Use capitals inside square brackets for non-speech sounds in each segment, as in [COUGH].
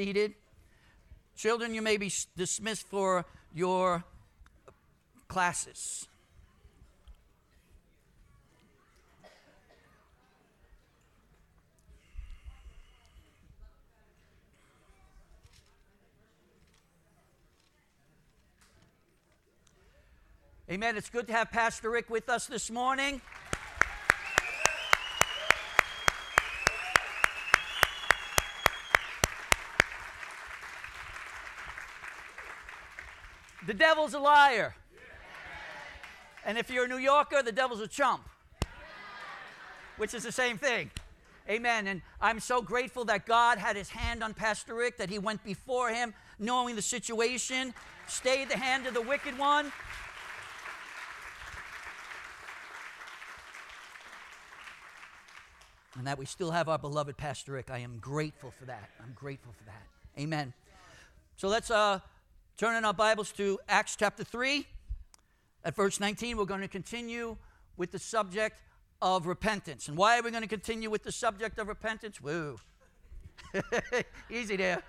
seated. Children, you may be dismissed for your classes. Amen. It's good to have Pastor Rick with us this morning. The devil's a liar. And if you're a New Yorker, the devil's a chump, which is the same thing. Amen. And I'm so grateful that God had his hand on Pastor Rick, that he went before him, knowing the situation, stayed the hand of the wicked one. And that we still have our beloved Pastor Rick. I am grateful for that. I'm grateful for that. Amen. So let's uh, turn in our Bibles to Acts chapter 3. At verse 19, we're going to continue with the subject of repentance. And why are we going to continue with the subject of repentance? Woo. [LAUGHS] Easy there.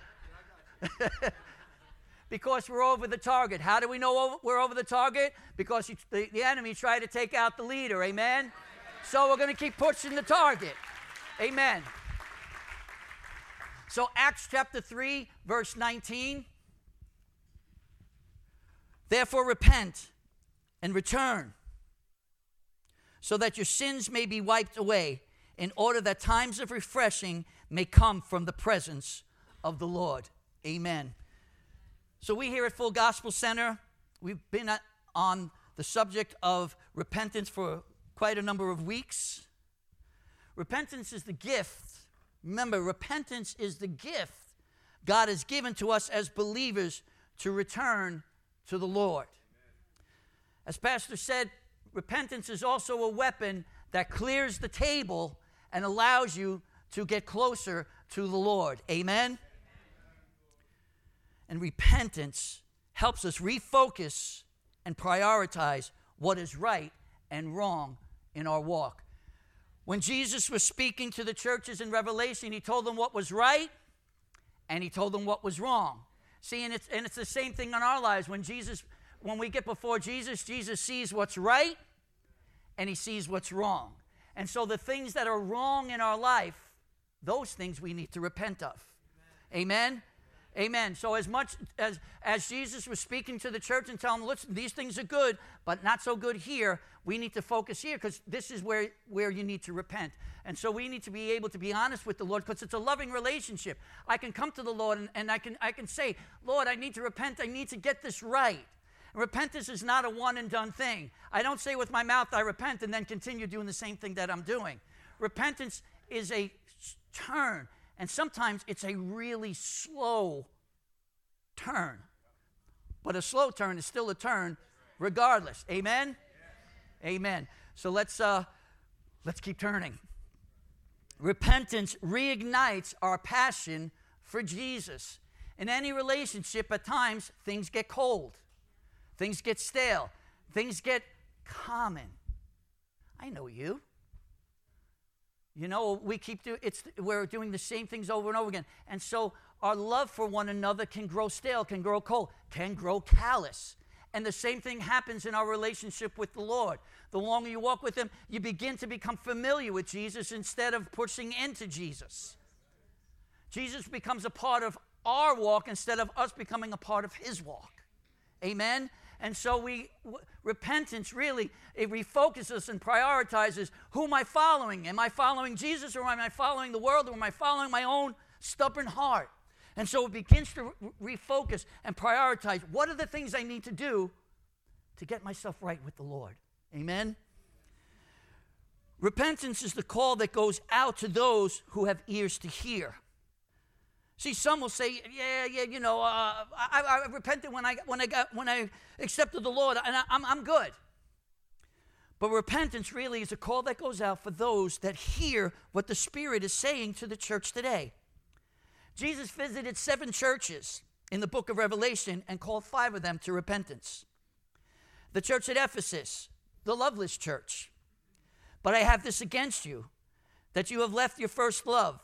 [LAUGHS] because we're over the target. How do we know we're over the target? Because the, the enemy tried to take out the leader. Amen? So we're going to keep pushing the target. Amen. So, Acts chapter 3, verse 19. Therefore, repent and return, so that your sins may be wiped away, in order that times of refreshing may come from the presence of the Lord. Amen. So, we here at Full Gospel Center, we've been on the subject of repentance for quite a number of weeks. Repentance is the gift. Remember, repentance is the gift God has given to us as believers to return to the Lord. As Pastor said, repentance is also a weapon that clears the table and allows you to get closer to the Lord. Amen? And repentance helps us refocus and prioritize what is right and wrong in our walk. When Jesus was speaking to the churches in Revelation, he told them what was right and he told them what was wrong. See, and it's, and it's the same thing in our lives. When Jesus when we get before Jesus, Jesus sees what's right and he sees what's wrong. And so the things that are wrong in our life, those things we need to repent of. Amen. Amen. So as much as as Jesus was speaking to the church and telling them, listen, these things are good, but not so good here, we need to focus here because this is where, where you need to repent. And so we need to be able to be honest with the Lord because it's a loving relationship. I can come to the Lord and, and I can I can say, Lord, I need to repent, I need to get this right. Repentance is not a one and done thing. I don't say with my mouth, I repent, and then continue doing the same thing that I'm doing. Repentance is a turn, and sometimes it's a really slow turn. But a slow turn is still a turn regardless. Amen? Amen. So let's, uh, let's keep turning. Repentance reignites our passion for Jesus. In any relationship, at times, things get cold. Things get stale. Things get common. I know you. You know, we keep doing it's we're doing the same things over and over again. And so our love for one another can grow stale, can grow cold, can grow callous. And the same thing happens in our relationship with the Lord. The longer you walk with Him, you begin to become familiar with Jesus instead of pushing into Jesus. Jesus becomes a part of our walk instead of us becoming a part of His walk. Amen? And so we w- repentance really it refocuses and prioritizes who am I following? Am I following Jesus or am I following the world or am I following my own stubborn heart? And so it begins to re- refocus and prioritize what are the things I need to do to get myself right with the Lord. Amen. Repentance is the call that goes out to those who have ears to hear. See, some will say, "Yeah, yeah, you know, uh, I, I, repented when I when I got when I accepted the Lord, and I, I'm I'm good." But repentance really is a call that goes out for those that hear what the Spirit is saying to the church today. Jesus visited seven churches in the book of Revelation and called five of them to repentance. The church at Ephesus, the loveless church. But I have this against you, that you have left your first love.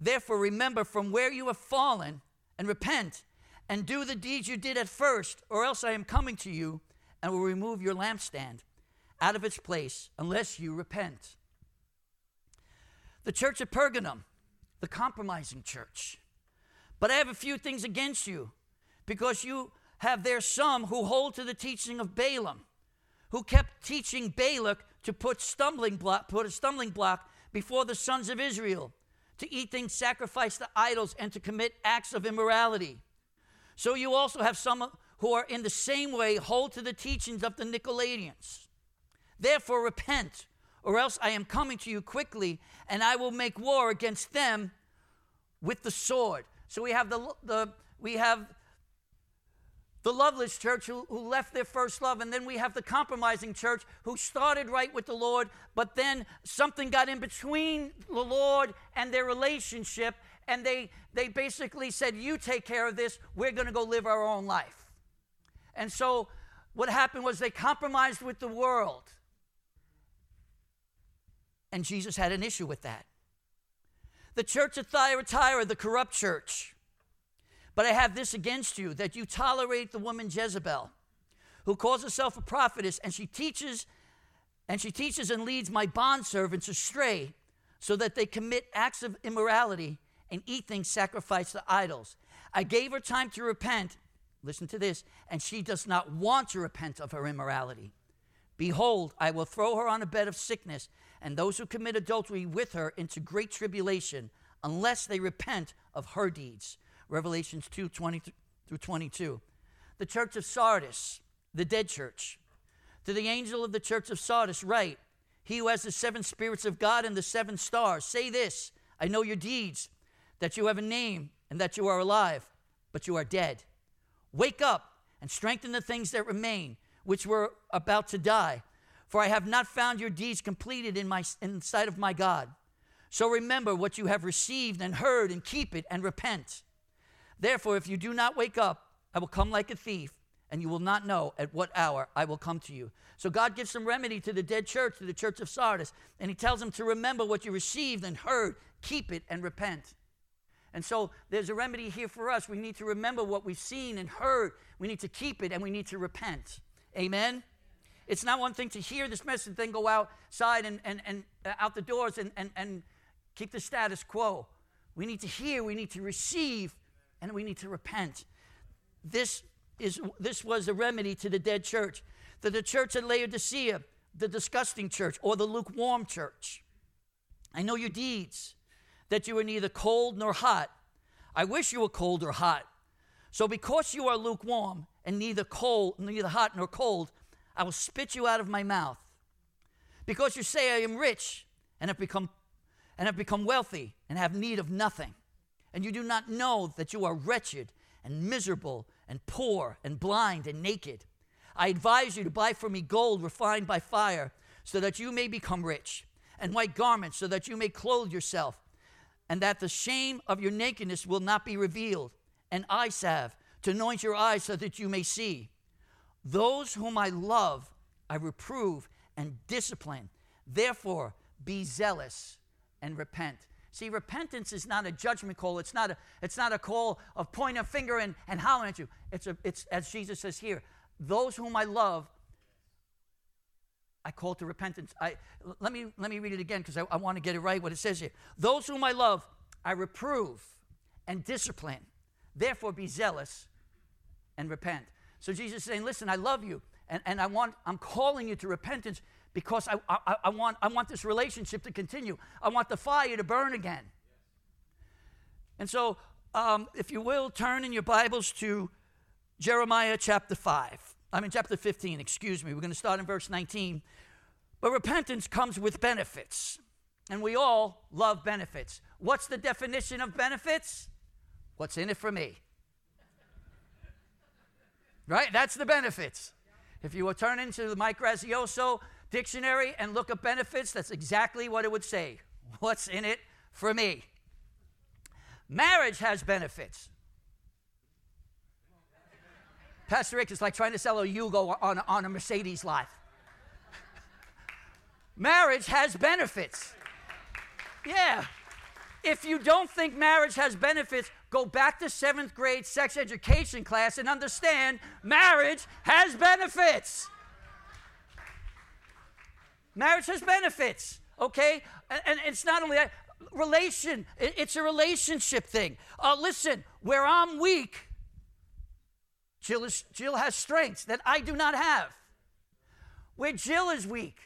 Therefore, remember from where you have fallen, and repent and do the deeds you did at first, or else I am coming to you and will remove your lampstand out of its place unless you repent. The church at Pergamum, the compromising church. But I have a few things against you because you have there some who hold to the teaching of Balaam, who kept teaching Balak to put stumbling block, put a stumbling block before the sons of Israel, to eat things sacrificed to idols and to commit acts of immorality. So you also have some who are in the same way hold to the teachings of the Nicolaitans. Therefore repent, or else I am coming to you quickly, and I will make war against them with the sword. So we have the, the we have the loveless church who, who left their first love, and then we have the compromising church who started right with the Lord, but then something got in between the Lord and their relationship, and they, they basically said, You take care of this, we're going to go live our own life. And so what happened was they compromised with the world. And Jesus had an issue with that. The church of Thyatira, the corrupt church, but I have this against you that you tolerate the woman Jezebel, who calls herself a prophetess, and she teaches and she teaches and leads my bondservants astray so that they commit acts of immorality and eat things sacrificed to idols. I gave her time to repent. Listen to this, and she does not want to repent of her immorality. Behold, I will throw her on a bed of sickness, and those who commit adultery with her into great tribulation, unless they repent of her deeds. Revelations 2 20 through 22. The church of Sardis, the dead church. To the angel of the church of Sardis, write, He who has the seven spirits of God and the seven stars, say this I know your deeds, that you have a name, and that you are alive, but you are dead. Wake up and strengthen the things that remain, which were about to die. For I have not found your deeds completed in, my, in sight of my God. So remember what you have received and heard, and keep it and repent. Therefore, if you do not wake up, I will come like a thief, and you will not know at what hour I will come to you. So God gives some remedy to the dead church, to the church of Sardis, and He tells them to remember what you received and heard, keep it, and repent. And so there's a remedy here for us. We need to remember what we've seen and heard. We need to keep it, and we need to repent. Amen? It's not one thing to hear this message, then go outside and, and, and uh, out the doors and, and, and keep the status quo. We need to hear, we need to receive, and we need to repent. This, is, this was a remedy to the dead church. To the church at Laodicea, the disgusting church, or the lukewarm church. I know your deeds, that you are neither cold nor hot. I wish you were cold or hot. So because you are lukewarm and neither cold, neither hot nor cold, I will spit you out of my mouth. Because you say I am rich and have become and have become wealthy and have need of nothing and you do not know that you are wretched and miserable and poor and blind and naked. I advise you to buy for me gold refined by fire, so that you may become rich, and white garments, so that you may clothe yourself, and that the shame of your nakedness will not be revealed, and eye salve to anoint your eyes so that you may see. Those whom I love, I reprove and discipline. Therefore, be zealous and repent. See, repentance is not a judgment call. It's not a, it's not a call of pointing a finger and, and hollering at you. It's, a, it's, as Jesus says here, those whom I love, I call to repentance. I, let, me, let me read it again because I, I want to get it right what it says here. Those whom I love, I reprove and discipline. Therefore, be zealous and repent. So Jesus is saying, listen, I love you, and, and I want, I'm calling you to repentance because I, I, I, want, I want this relationship to continue. I want the fire to burn again. And so, um, if you will, turn in your Bibles to Jeremiah chapter 5. I mean, chapter 15, excuse me. We're going to start in verse 19. But repentance comes with benefits, and we all love benefits. What's the definition of benefits? What's in it for me? Right? That's the benefits. If you will turn into Mike Grazioso dictionary and look up benefits, that's exactly what it would say. What's in it for me? Marriage has benefits. Pastor Rick is like trying to sell a Yugo on, on a Mercedes lot. marriage has benefits. Yeah. If you don't think marriage has benefits, go back to seventh grade sex education class and understand marriage has benefits. Marriage has benefits, okay? And, and it's not only that, relation, it's a relationship thing. Uh, listen, where I'm weak, Jill, is, Jill has strengths that I do not have. Where Jill is weak,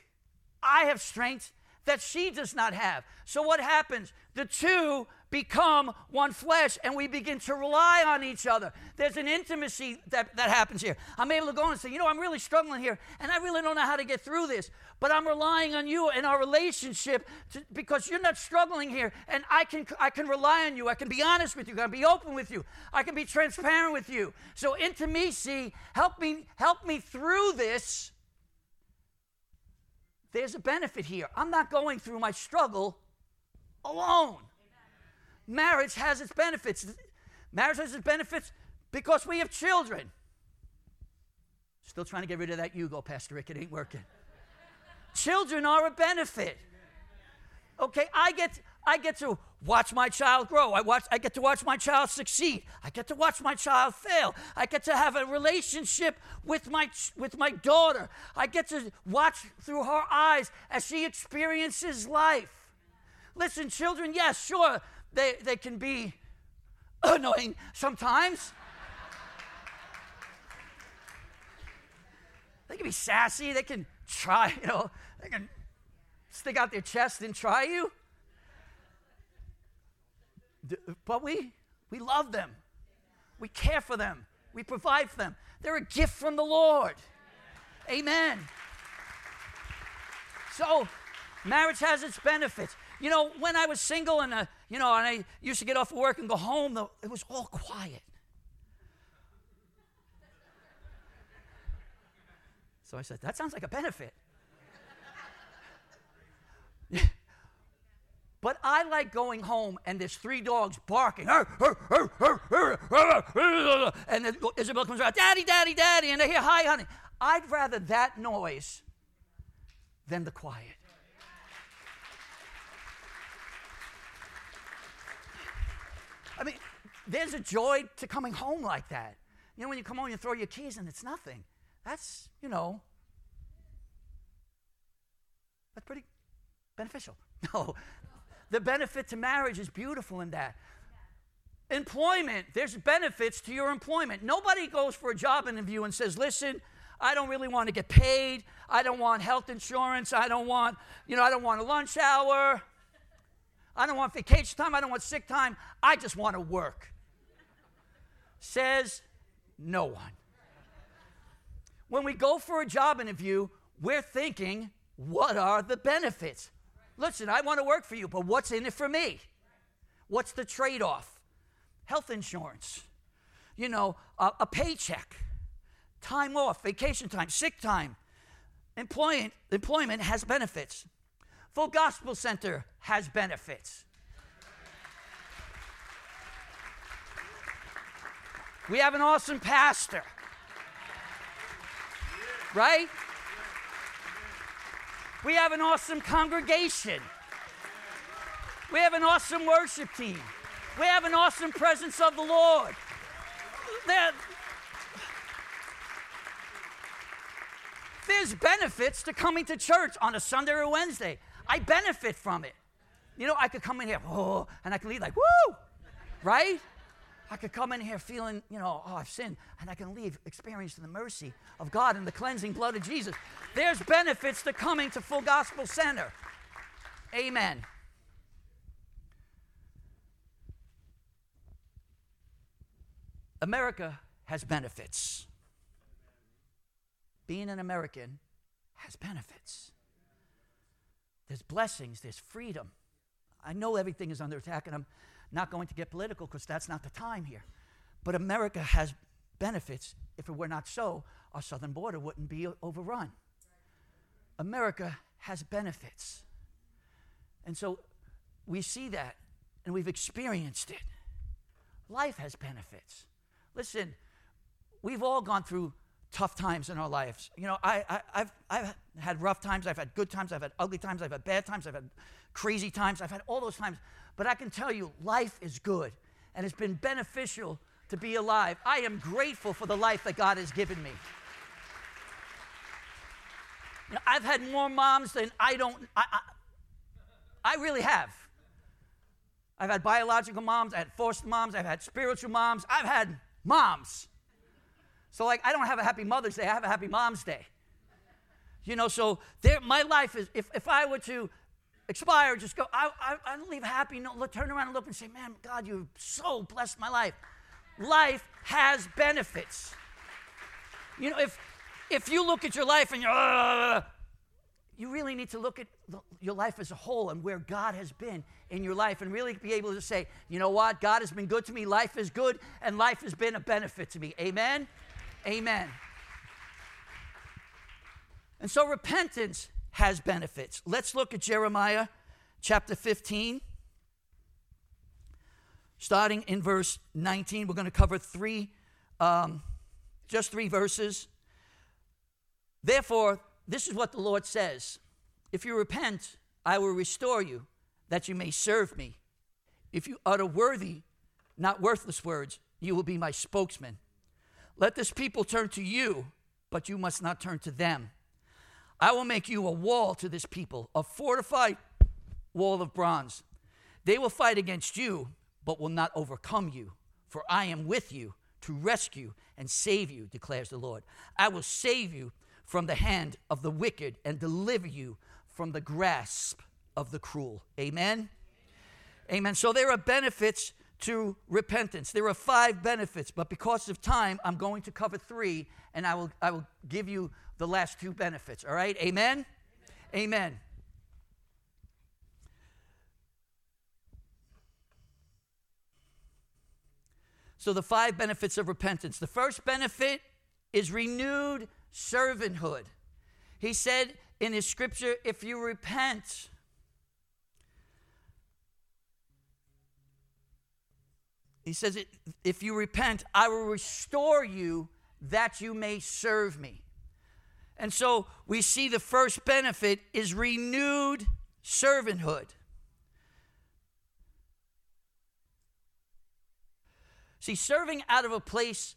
I have strengths that she does not have. So what happens? The two become one flesh and we begin to rely on each other. There's an intimacy that, that happens here. I'm able to go and say, you know, I'm really struggling here and I really don't know how to get through this, but I'm relying on you and our relationship to, because you're not struggling here and I can, I can rely on you. I can be honest with you. I can be open with you. I can be transparent with you. So intimacy, help me, help me through this there's a benefit here. I'm not going through my struggle alone. Marriage has its benefits. Marriage has its benefits because we have children. Still trying to get rid of that Yugo, Pastor Rick. It ain't working. children are a benefit. Okay, I get I get to watch my child grow. I, watch, I get to watch my child succeed. I get to watch my child fail. I get to have a relationship with my, with my daughter. I get to watch through her eyes as she experiences life. Listen, children, yes, sure, they, they can be annoying sometimes. they can be sassy. They can try, you know, they can stick out their chest and try you. But we, we love them. We care for them. We provide for them. They're a gift from the Lord. Amen. So, marriage has its benefits. You know, when I was single and, uh, you know, and I used to get off of work and go home, though, it was all quiet. So I said, that sounds like a benefit. [LAUGHS] But I like going home and there's three dogs barking. And then Isabel comes around, Daddy, Daddy, Daddy, and they hear, Hi, honey. I'd rather that noise than the quiet. I mean, there's a joy to coming home like that. You know, when you come home, you throw your keys and it's nothing. That's, you know, that's pretty beneficial. [LAUGHS] No, the benefit to marriage is beautiful in that. Employment, there's benefits to your employment. Nobody goes for a job interview and says, listen, I don't really want to get paid. I don't want health insurance. I don't want, you know, I don't want a lunch hour. I don't want vacation time. I don't want sick time. I just want to work. Says no one. When we go for a job interview, we're thinking, what are the benefits? Listen, I want to work for you, but what's in it for me? What's the trade off? Health insurance, you know, a, a, paycheck, time off, vacation time, sick time. Employment, employment has benefits. Full Gospel Center has benefits. We have an awesome pastor. Right? We have an awesome congregation. We have an awesome worship team. We have an awesome presence of the Lord. There, there's benefits to coming to church on a Sunday or Wednesday. I benefit from it. You know, I could come in here, oh, and I can leave like, woo, right? I could come in here feeling, you know, oh, I've sinned, and I can leave experiencing the mercy of God and the cleansing blood of Jesus. There's benefits to coming to Full Gospel Center. Amen. America has benefits. Being an American has benefits. There's blessings, there's freedom. I know everything is under attack, and I'm not going to get political because that's not the time here. But America has benefits. If it were not so, our southern border wouldn't be overrun. America has benefits. And so we see that and we've experienced it. Life has benefits. Listen, we've all gone through tough times in our lives. You know, I, I, have I've had rough times, I've had good times, I've had ugly times, I've had bad times, I've had crazy times, I've had all those times. But I can tell you, life is good. and it's been beneficial to be alive. I am grateful for the life that God has given me. You know, I've had more moms than I don't, I, I, I really have. I've had biological moms, I had foster moms, I've had spiritual moms, I've had moms. So, like, I don't have a happy Mother's Day, I have a happy Mom's Day. You know, so there, my life is, if, if I were to expire, just go, I, I, I leave happy, no, look, turn around and look and say, man, God, you've so blessed my life. Life has benefits. You know, if, if you look at your life and you're, you really need to look at your life as a whole and where God has been in your life and really be able to say, you know what, God has been good to me, life is good, and life has been a benefit to me. Amen? Amen. And so repentance has benefits. Let's look at Jeremiah chapter 15. Starting in verse 19, we're going to cover three, um, just three verses. Therefore, this is what the Lord says If you repent, I will restore you, that you may serve me. If you utter worthy, not worthless words, you will be my spokesman. Let this people turn to you, but you must not turn to them. I will make you a wall to this people, a fortified wall of bronze. They will fight against you, but will not overcome you, for I am with you to rescue and save you, declares the Lord. I will save you from the hand of the wicked and deliver you from the grasp of the cruel. Amen? Amen. So there are benefits to repentance. There are five benefits, but because of time, I'm going to cover three, and I will, I will give you the last two benefits. All right? Amen? Amen. So, the five benefits of repentance. The first benefit is renewed servanthood. He said in his scripture, if you repent, he says, if you repent, I will restore you that you may serve me. And so we see the first benefit is renewed servanthood. See, serving out of a place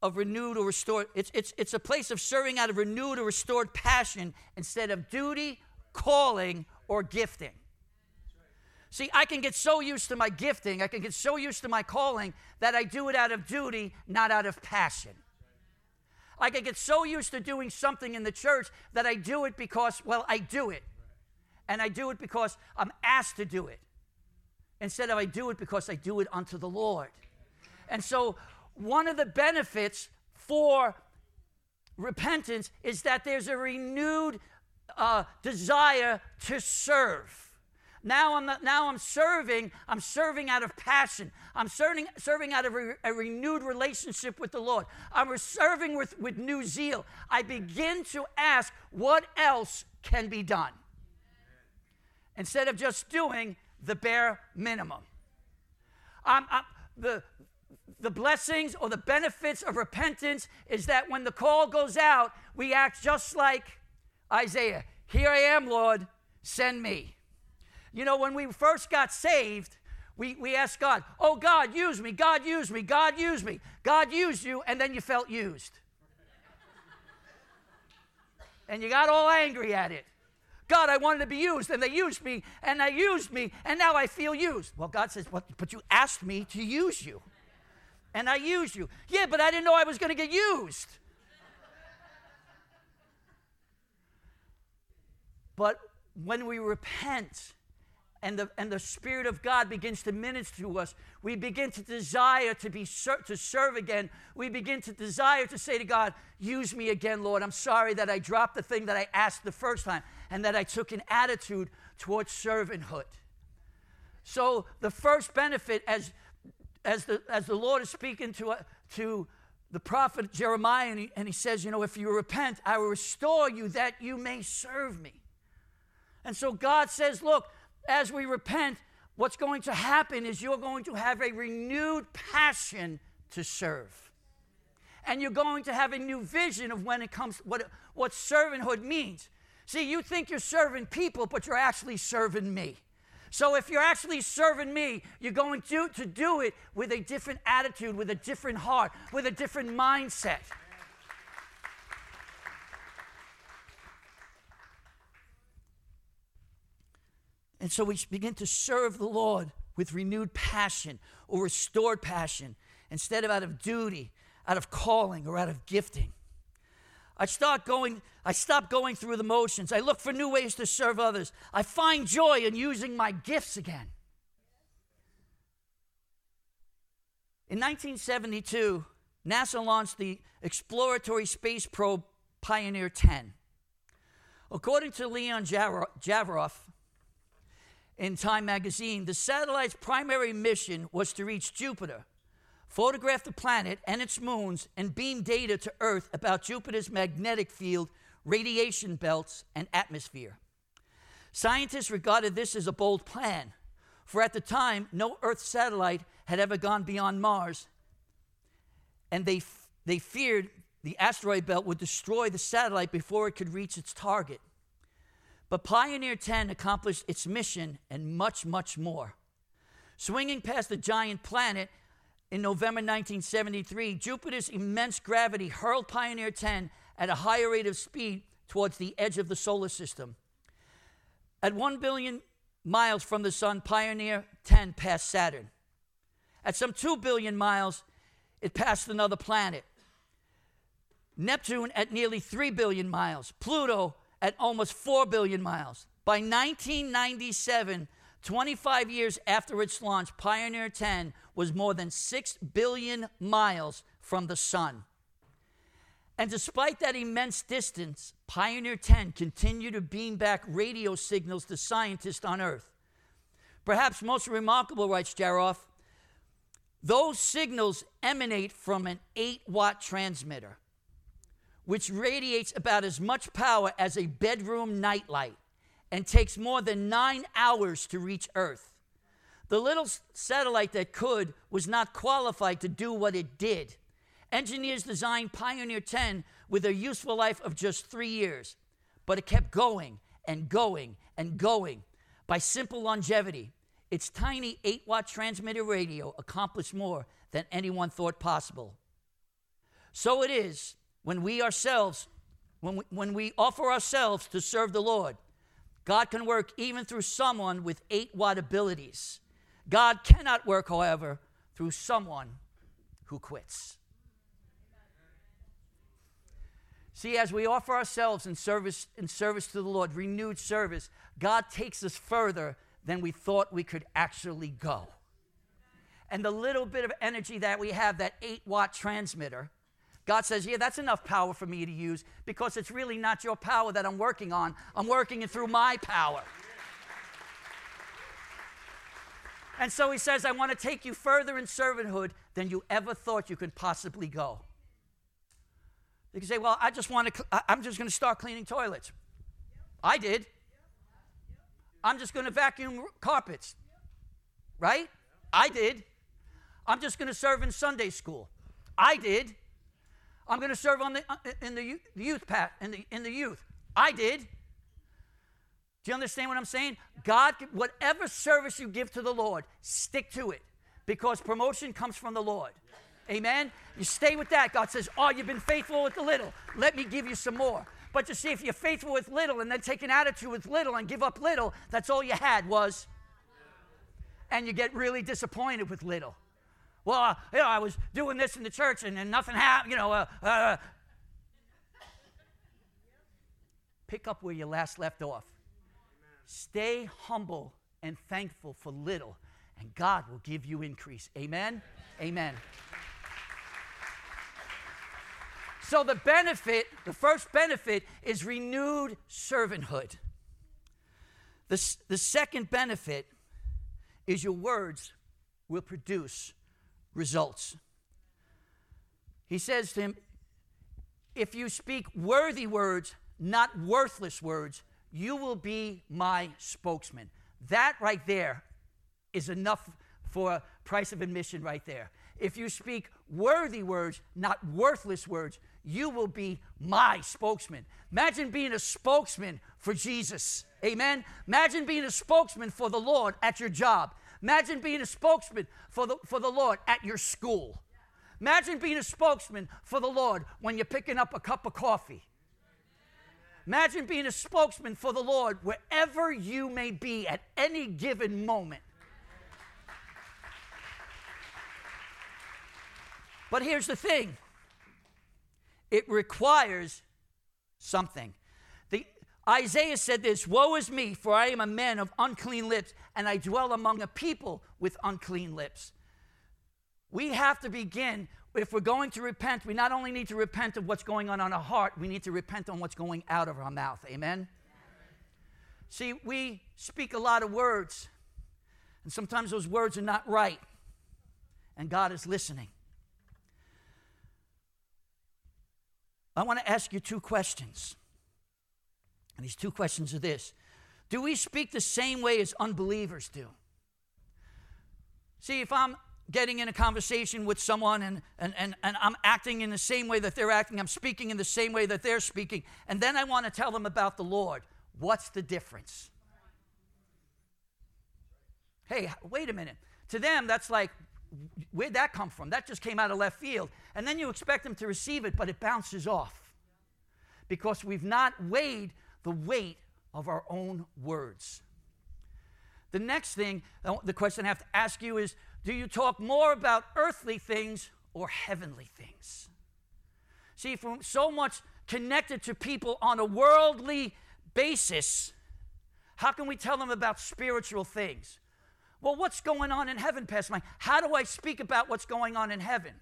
of renewed or restored, it's, it's, it's a place of serving out of renewed or restored passion instead of duty, calling, or gifting. See, I can get so used to my gifting, I can get so used to my calling that I do it out of duty, not out of passion. I can get so used to doing something in the church that I do it because, well, I do it. And I do it because I'm asked to do it. Instead of I do it because I do it unto the Lord. And so, one of the benefits for repentance is that there's a renewed uh, desire to serve. Now I'm, not, now I'm serving, I'm serving out of passion. I'm serving, serving out of a, a renewed relationship with the Lord. I'm serving with, with new zeal. I begin to ask, what else can be done? Instead of just doing the bare minimum. I'm, I'm, the, the blessings or the benefits of repentance is that when the call goes out, we act just like Isaiah Here I am, Lord, send me. You know, when we first got saved, we, we asked God, Oh, God, use me, God, use me, God, use me. God used you, and then you felt used. [LAUGHS] and you got all angry at it. God, I wanted to be used, and they used me, and they used me, and now I feel used. Well, God says, well, But you asked me to use you, and I used you. Yeah, but I didn't know I was going to get used. [LAUGHS] But when we repent, and the, and the Spirit of God begins to minister to us, we begin to desire to be to serve again. We begin to desire to say to God, "Use me again, Lord. I'm sorry that I dropped the thing that I asked the first time, and that I took an attitude towards servanthood." So the first benefit, as as the as the Lord is speaking to uh, to the prophet Jeremiah, and he, and he says, "You know, if you repent, I will restore you that you may serve me." And so God says, "Look." As we repent, what's going to happen is you're going to have a renewed passion to serve. And you're going to have a new vision of when it comes what what servanthood means. See, you think you're serving people, but you're actually serving me. So if you're actually serving me, you're going to, to do it with a different attitude, with a different heart, with a different mindset. And so we begin to serve the Lord with renewed passion or restored passion instead of out of duty, out of calling, or out of gifting. I start going, I stop going through the motions. I look for new ways to serve others. I find joy in using my gifts again. In 1972, NASA launched the exploratory space probe Pioneer 10. According to Leon Javeroff in Time magazine, the satellite's primary mission was to reach Jupiter photograph the planet and its moons, and beam data to Earth about Jupiter's magnetic field, radiation belts, and atmosphere. Scientists regarded this as a bold plan, for at the time, no Earth satellite had ever gone beyond Mars, and they, f- they feared the asteroid belt would destroy the satellite before it could reach its target. But Pioneer 10 accomplished its mission and much, much more. Swinging past the giant planet, in November 1973, Jupiter's immense gravity hurled Pioneer 10 at a higher rate of speed towards the edge of the solar system. At 1 billion miles from the Sun, Pioneer 10 passed Saturn. At some 2 billion miles, it passed another planet. Neptune at nearly 3 billion miles. Pluto at almost 4 billion miles. By 1997, 25 years after its launch, Pioneer 10 was more than 6 billion miles from the sun. And despite that immense distance, Pioneer 10 continued to beam back radio signals to scientists on Earth. Perhaps most remarkable, writes Javeroff, those signals emanate from an 8 watt transmitter, which radiates about as much power as a bedroom nightlight and takes more than nine hours to reach Earth. The little satellite that could was not qualified to do what it did. Engineers designed Pioneer 10 with a useful life of just three years, but it kept going and going and going by simple longevity. Its tiny 8 watt transmitter radio accomplished more than anyone thought possible. So it is when we ourselves, when we, when we offer ourselves to serve the Lord, God can work even through someone with 8 watt abilities. God cannot work, however, through someone who quits. See, as we offer ourselves in service, in service to the Lord, renewed service, God takes us further than we thought we could actually go. And the little bit of energy that we have, that 8 watt transmitter, God says, Yeah, that's enough power for me to use because it's really not your power that I'm working on. I'm working it through my power. And so he says, I want to take you further in servanthood than you ever thought you could possibly go. You can say, Well, I just want to, I'm just going to start cleaning toilets. I did. I'm just going to vacuum carpets. Right? I did. I'm just going to serve in Sunday school. I did. I'm going to serve on the, uh, in the youth path, in the, in the youth. I did. Do you understand what I'm saying? God, whatever service you give to the Lord, stick to it because promotion comes from the Lord. Amen? You stay with that. God says, Oh, you've been faithful with the little. Let me give you some more. But you see, if you're faithful with little and then take an attitude with little and give up little, that's all you had was. And you get really disappointed with little. Well, uh, you know, I was doing this in the church and, and nothing happened, you know. Uh, uh. Pick up where you last left off. Stay humble and thankful for little, and God will give you increase. Amen? Amen. So, the benefit, the first benefit is renewed servanthood. The, the second benefit is your words will produce results. He says to him, If you speak worthy words, not worthless words, you will be my spokesman. That right there is enough for price of admission right there. If you speak worthy words, not worthless words, you will be my spokesman. Imagine being a spokesman for Jesus. Amen. Imagine being a spokesman for the Lord at your job. Imagine being a spokesman for the, for the Lord at your school. Imagine being a spokesman for the Lord when you're picking up a cup of coffee. Imagine being a spokesman for the Lord wherever you may be at any given moment. But here's the thing it requires something. Isaiah said this Woe is me, for I am a man of unclean lips, and I dwell among a people with unclean lips. We have to begin, if we're going to repent, we not only need to repent of what's going on in our heart, we need to repent on what's going out of our mouth. Amen? See, we speak a lot of words, and sometimes those words are not right, and God is listening. I want to ask you two questions. And these two questions are this Do we speak the same way as unbelievers do? See, if I'm getting in a conversation with someone and, and, and, and I'm acting in the same way that they're acting, I'm speaking in the same way that they're speaking, and then I want to tell them about the Lord, what's the difference? Hey, wait a minute. To them, that's like, Where'd that come from? That just came out of left field. And then you expect them to receive it, but it bounces off because we've not weighed the weight of our own words. The next thing, uh, the question I have to ask you is do you talk more about earthly things or heavenly things? See, we're so much connected to people on a worldly basis, how can we tell them about spiritual things? Well, what's going on in heaven, Pastor Mike? How do I speak about what's going on in heaven?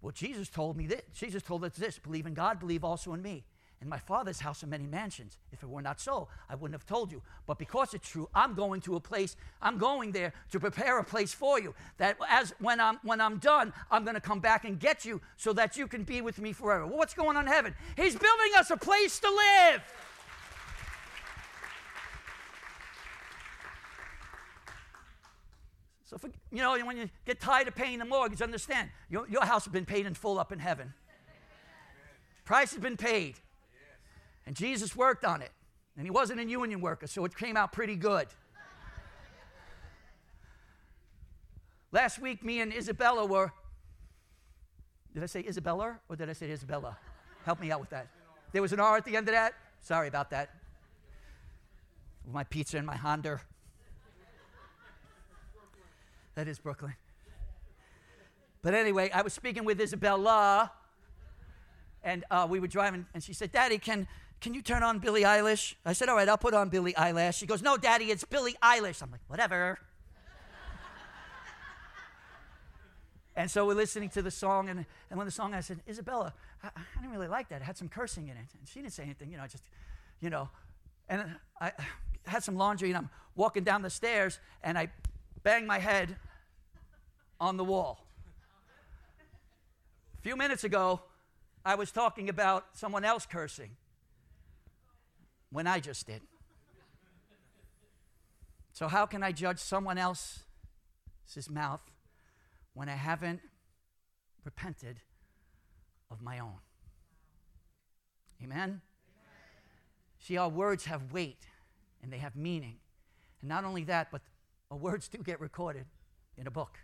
Well, Jesus told me this. Jesus told us this believe in God, believe also in me. In my Father's house are many mansions. If it were not so, I wouldn't have told you. But because it's true, I'm going to a place, I'm going there to prepare a place for you. That as when I'm when I'm done, I'm to come back and get you so that you can be with me forever. Well, what's going on in heaven? He's building us a place to live. So, for, you know, when you get tired of paying the mortgage, understand your, your house has been paid in full up in heaven. Price has been paid. And Jesus worked on it. And he wasn't a union worker, so it came out pretty good. Last week, me and Isabella were. Did I say Isabella or did I say Isabella? Help me out with that. There was an R at the end of that. Sorry about that. With My pizza and my Honda. That is Brooklyn. But anyway, I was speaking with Isabella, and uh, we were driving, and she said, Daddy, can, can you turn on Billie Eilish? I said, All right, I'll put on Billie Eilish. She goes, No, Daddy, it's Billie Eilish. I'm like, Whatever. and so we're listening to the song, and, and when the song, I said, Isabella, I, I didn't really like that. It had some cursing in it. And she didn't say anything, you know, I just, you know. And I had some laundry, and I'm walking down the stairs, and I bang my head on the wall. A few minutes ago, I was talking about someone else cursing when I just did. So, how can I judge someone else's mouth when I haven't repented of my own? Amen? Amen? See, our words have weight and they have meaning. And not only that, but our words do get recorded in a book.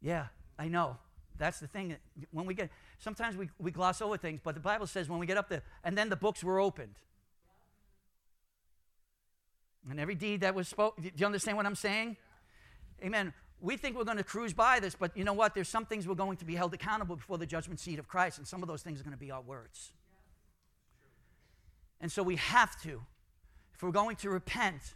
Yeah, I know. That's the thing. When we get, sometimes we, we gloss over things, but the Bible says when we get up there, and then the books were opened. And every deed that was spoken, do you understand what I'm saying? Amen. We think we're going to cruise by this, but you know what? There's some things we're going to be held accountable before the judgment seat of Christ, and some of those things are going to be our words. And so we have to, if we're going to repent,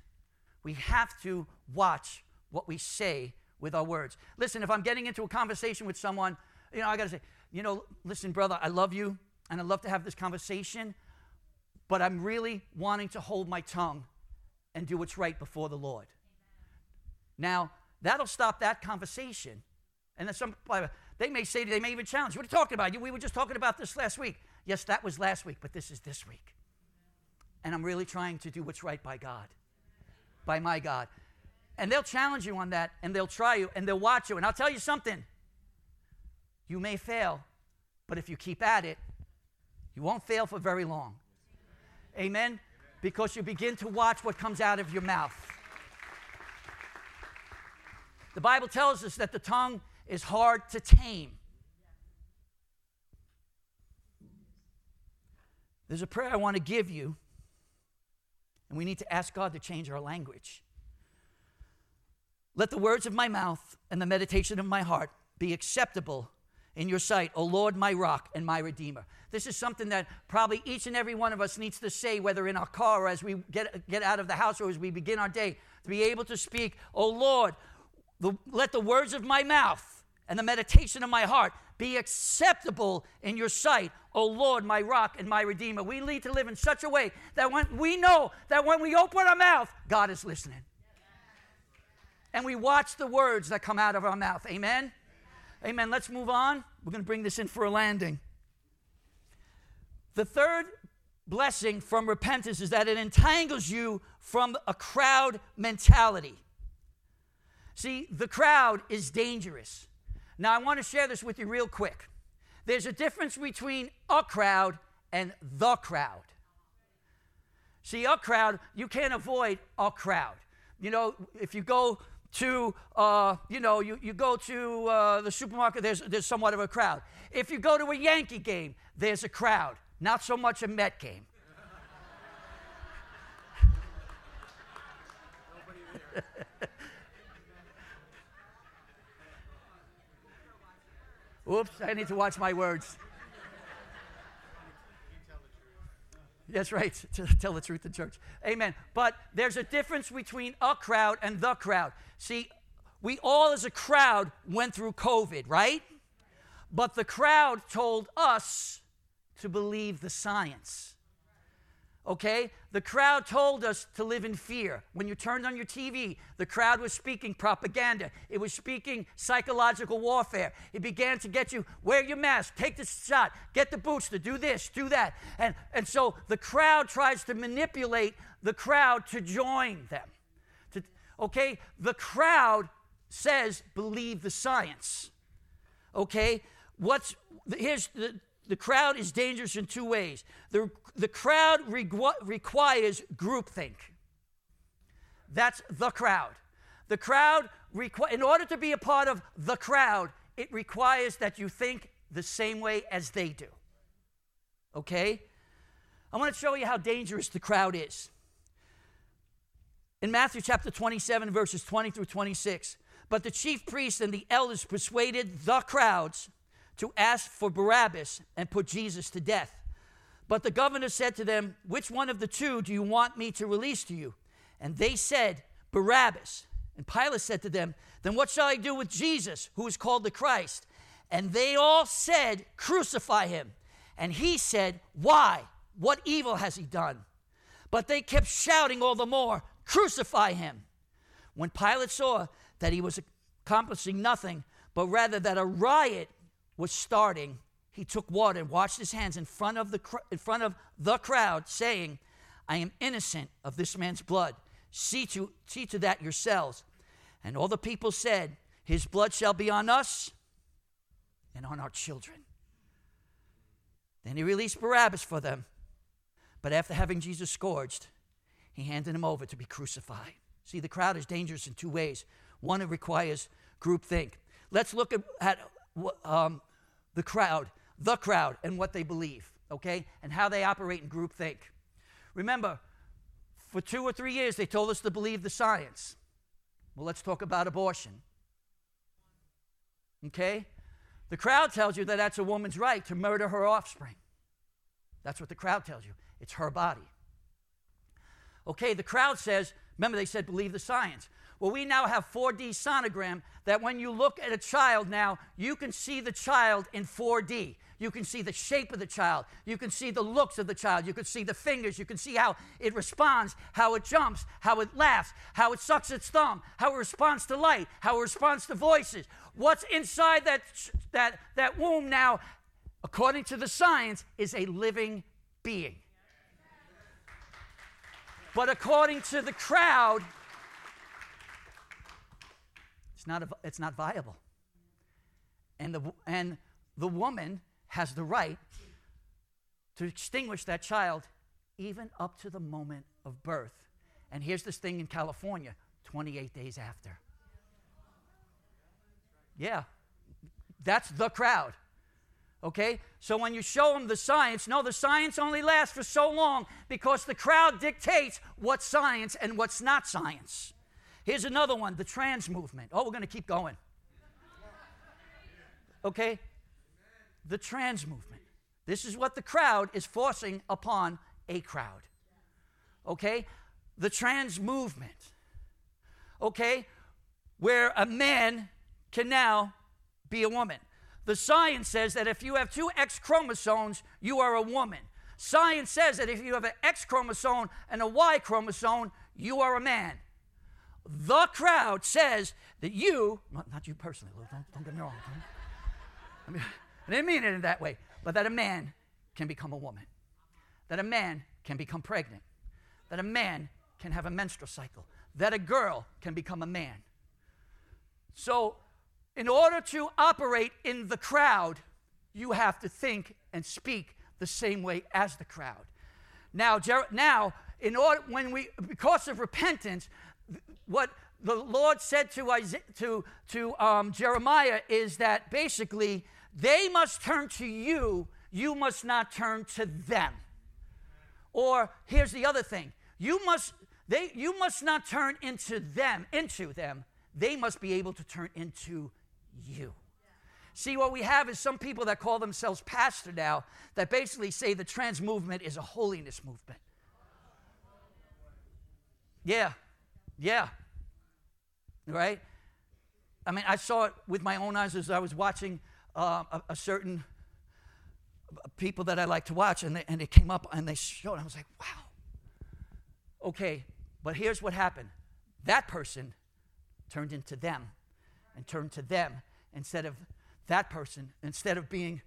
we have to watch what we say with our words. Listen, if I'm getting into a conversation with someone, you know, I got to say, you know, listen, brother, I love you and I'd love to have this conversation, but I'm really wanting to hold my tongue and do what's right before the Lord. Now, that'll stop that conversation. And then some, they may say, they may even challenge, what are you talking about? We were just talking about this last week. Yes, that was last week, but this is this week. And I'm really trying to do what's right by God, by my God. And they'll challenge you on that, and they'll try you, and they'll watch you. And I'll tell you something you may fail, but if you keep at it, you won't fail for very long. Amen? because you begin to watch what comes out of your mouth. The Bible tells us that the tongue is hard to tame. There's a prayer I want to give you, and we need to ask God to change our language. Let the words of my mouth and the meditation of my heart be acceptable in your sight, O Lord, my rock and my redeemer. This is something that probably each and every one of us needs to say, whether in our car or as we get, get out of the house or as we begin our day, to be able to speak, O Lord, the, let the words of my mouth and the meditation of my heart be acceptable in your sight, O Lord, my rock and my redeemer. We need to live in such a way that when we know that when we open our mouth, God is listening. And we watch the words that come out of our mouth. Amen. Amen. Let's move on. We're going to bring this in for a landing. The third blessing from repentance is that it entangles you from a crowd mentality. See, the crowd is dangerous. Now, I want to share this with you real quick. There's a difference between a crowd and the crowd. See, a crowd, you can't avoid a crowd. You know, if you go to, uh, you know, you, you go to uh, the supermarket, there's, there's somewhat of a crowd. If you go to a Yankee game, there's a crowd. Not so much a Met game. [LAUGHS] Oops, I need to watch my words. That's right, [LAUGHS] to tell the truth in church. Amen. But there's a difference between a crowd and the crowd. See, we all as a crowd went through COVID, right? But the crowd told us to believe the science. Okay? The crowd told us to live in fear. When you turned on your TV, the crowd was speaking propaganda. It was speaking psychological warfare. It began to get you wear your mask, take the shot, get the booster, do this, do that. And, and so the crowd tries to manipulate the crowd to join them. To, okay? The crowd says, believe the science. Okay? What's here's the the crowd is dangerous in two ways. The, the crowd requires groupthink. That's the crowd. The crowd, requ- in order to be a part of the crowd, it requires that you think the same way as they do. Okay? I want to show you how dangerous the crowd is. In Matthew chapter 27, verses 20 through 26, but the chief priests and the elders persuaded the crowds to ask for Barabbas and put Jesus to death. But the governor said to them, Which one of the two do you want me to release to you? And they said, Barabbas. And Pilate said to them, Then what shall I do with Jesus, who is called the Christ? And they all said, Crucify him. And he said, Why? What evil has he done? But they kept shouting all the more, Crucify him. When Pilate saw that he was accomplishing nothing, but rather that a riot was starting, he took water and washed his hands in front of the, in front of the crowd, saying, I am innocent of this man's blood. See to, see to that yourselves. And all the people said, His blood shall be on us and on our children. Then he released Barabbas for them. But after having Jesus scourged, he handed him over to be crucified. See, the crowd is dangerous in two ways. One, it requires groupthink. Let's look at, at um, the crowd, the crowd, and what they believe, okay, and how they operate in groupthink. Remember, for two or three years, they told us to believe the science. Well, let's talk about abortion. Okay? The crowd tells you that that's a woman's right to murder her offspring. That's what the crowd tells you. It's her body. Okay, the crowd says, remember they said believe the science. Well, we now have 4D sonogram that when you look at a child now, you can see the child in 4D. You can see the shape of the child. You can see the looks of the child. You can see the fingers. You can see how it responds, how it jumps, how it laughs, how it sucks its thumb, how it responds to light, how it responds to voices. What's inside that, that, that womb now, according to the science, is a living being. But according to the crowd, it's not, a, it's not viable. And the, and the woman has the right to extinguish that child even up to the moment of birth. And here's this thing in California 28 days after. Yeah, that's the crowd. Okay? So when you show them the science, no, the science only lasts for so long because the crowd dictates what's science and what's not science. Here's another one the trans movement. Oh, we're going to keep going. Okay? The trans movement. This is what the crowd is forcing upon a crowd. Okay? The trans movement. Okay? Where a man can now be a woman. The science says that if you have two X chromosomes, you are a woman. Science says that if you have an X chromosome and a Y chromosome, you are a man. The crowd says that you, not, you personally, don't, don't, get me wrong. I, mean, I didn't mean it in that way, but that a man can become a woman, that a man can become pregnant, that a man can have a menstrual cycle, that a girl can become a man. So in order to operate in the crowd, you have to think and speak the same way as the crowd. Now, Jer- now, in order when we because of repentance, what the Lord said to Isaiah, to to um, Jeremiah is that basically they must turn to you. You must not turn to them. Or here's the other thing: you must they you must not turn into them into them. They must be able to turn into you. See, what we have is some people that call themselves pastor now that basically say the trans movement is a holiness movement. Yeah, yeah. Right? I mean, I saw it with my own eyes as I was watching uh, a, a, certain people that I like to watch, and they, and they came up and they showed. I was like, wow. Okay, but here's what happened that person turned into them and turn to them instead of that person, instead of being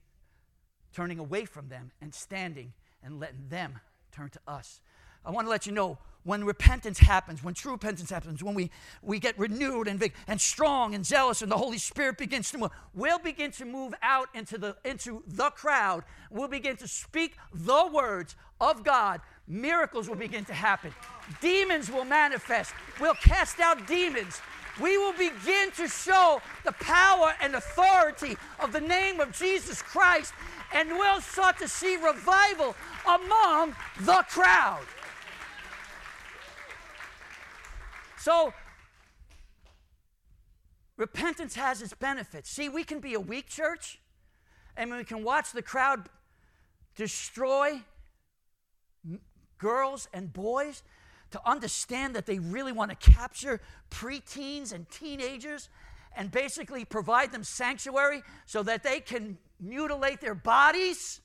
turning away from them and standing and letting them turn to us. I want to let you know when repentance happens, when true repentance happens, when we, we get renewed and, and strong and zealous and the Holy Spirit begins to move, we'll begin to move out into the, into the crowd. We'll begin to speak the words of God. Miracles will begin to happen. Demons will manifest. We'll cast out demons we will begin to show the power and authority of the name of Jesus Christ, and we'll start to see revival among the crowd. So, repentance has its benefits. See, we can be a weak church, and we can watch the crowd destroy girls and boys to understand that they really want to capture preteens and teenagers and basically provide them sanctuary so that they can mutilate their bodies.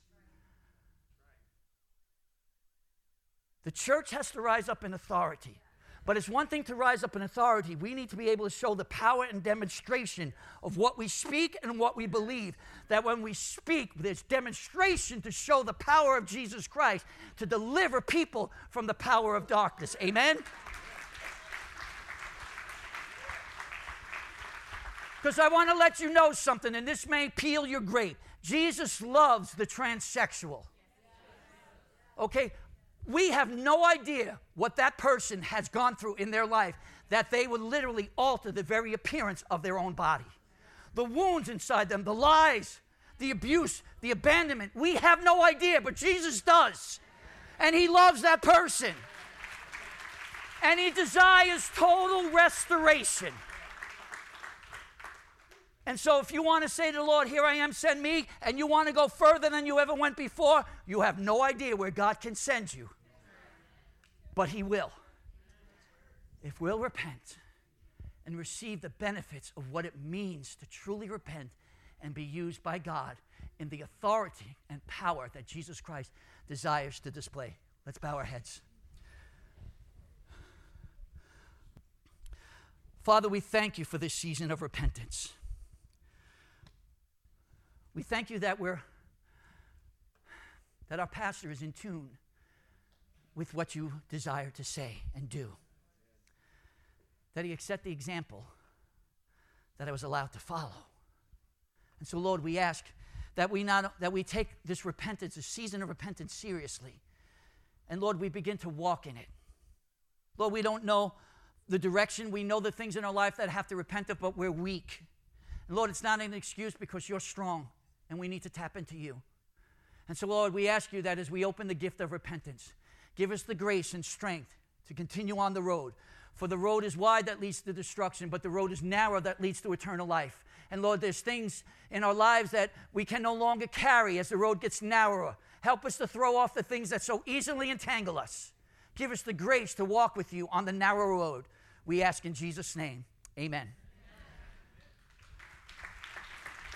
The church has to rise up in authority. But it's one thing to rise up in authority. We need to be able to show the power and demonstration of what we speak and what we believe. That when we speak, there's demonstration to show the power of Jesus Christ to deliver people from the power of darkness. Amen? Because I want to let you know something, and this may peel your grape. Jesus loves the transsexual. Okay? We have no idea what that person has gone through in their life that they would literally alter the very appearance of their own body. The wounds inside them, the lies, the abuse, the abandonment. We have no idea, but Jesus does. And He loves that person. And He desires total restoration. And so, if you want to say to the Lord, Here I am, send me, and you want to go further than you ever went before, you have no idea where God can send you. But He will. If we'll repent and receive the benefits of what it means to truly repent and be used by God in the authority and power that Jesus Christ desires to display. Let's bow our heads. Father, we thank you for this season of repentance. We thank you that we're that our pastor is in tune with what you desire to say and do. That he set the example that I was allowed to follow. And so, Lord, we ask that we not that we take this repentance, this season of repentance seriously, And Lord, we begin to walk in it. Lord, we don't know the direction. We know the things in our life that have to repent of, but we're weak. And Lord, it's not an excuse because you're strong and we need to tap into you. And so, Lord, we ask you that as we open the gift of repentance, give us the grace and strength to continue on the road. For the road is wide that leads to destruction, but the road is narrow that leads to eternal life. And Lord, there's things in our lives that we can no longer carry as the road gets narrower. Help us to throw off the things that so easily entangle us. Give us the grace to walk with you on the narrow road. We ask in Jesus' name. Amen.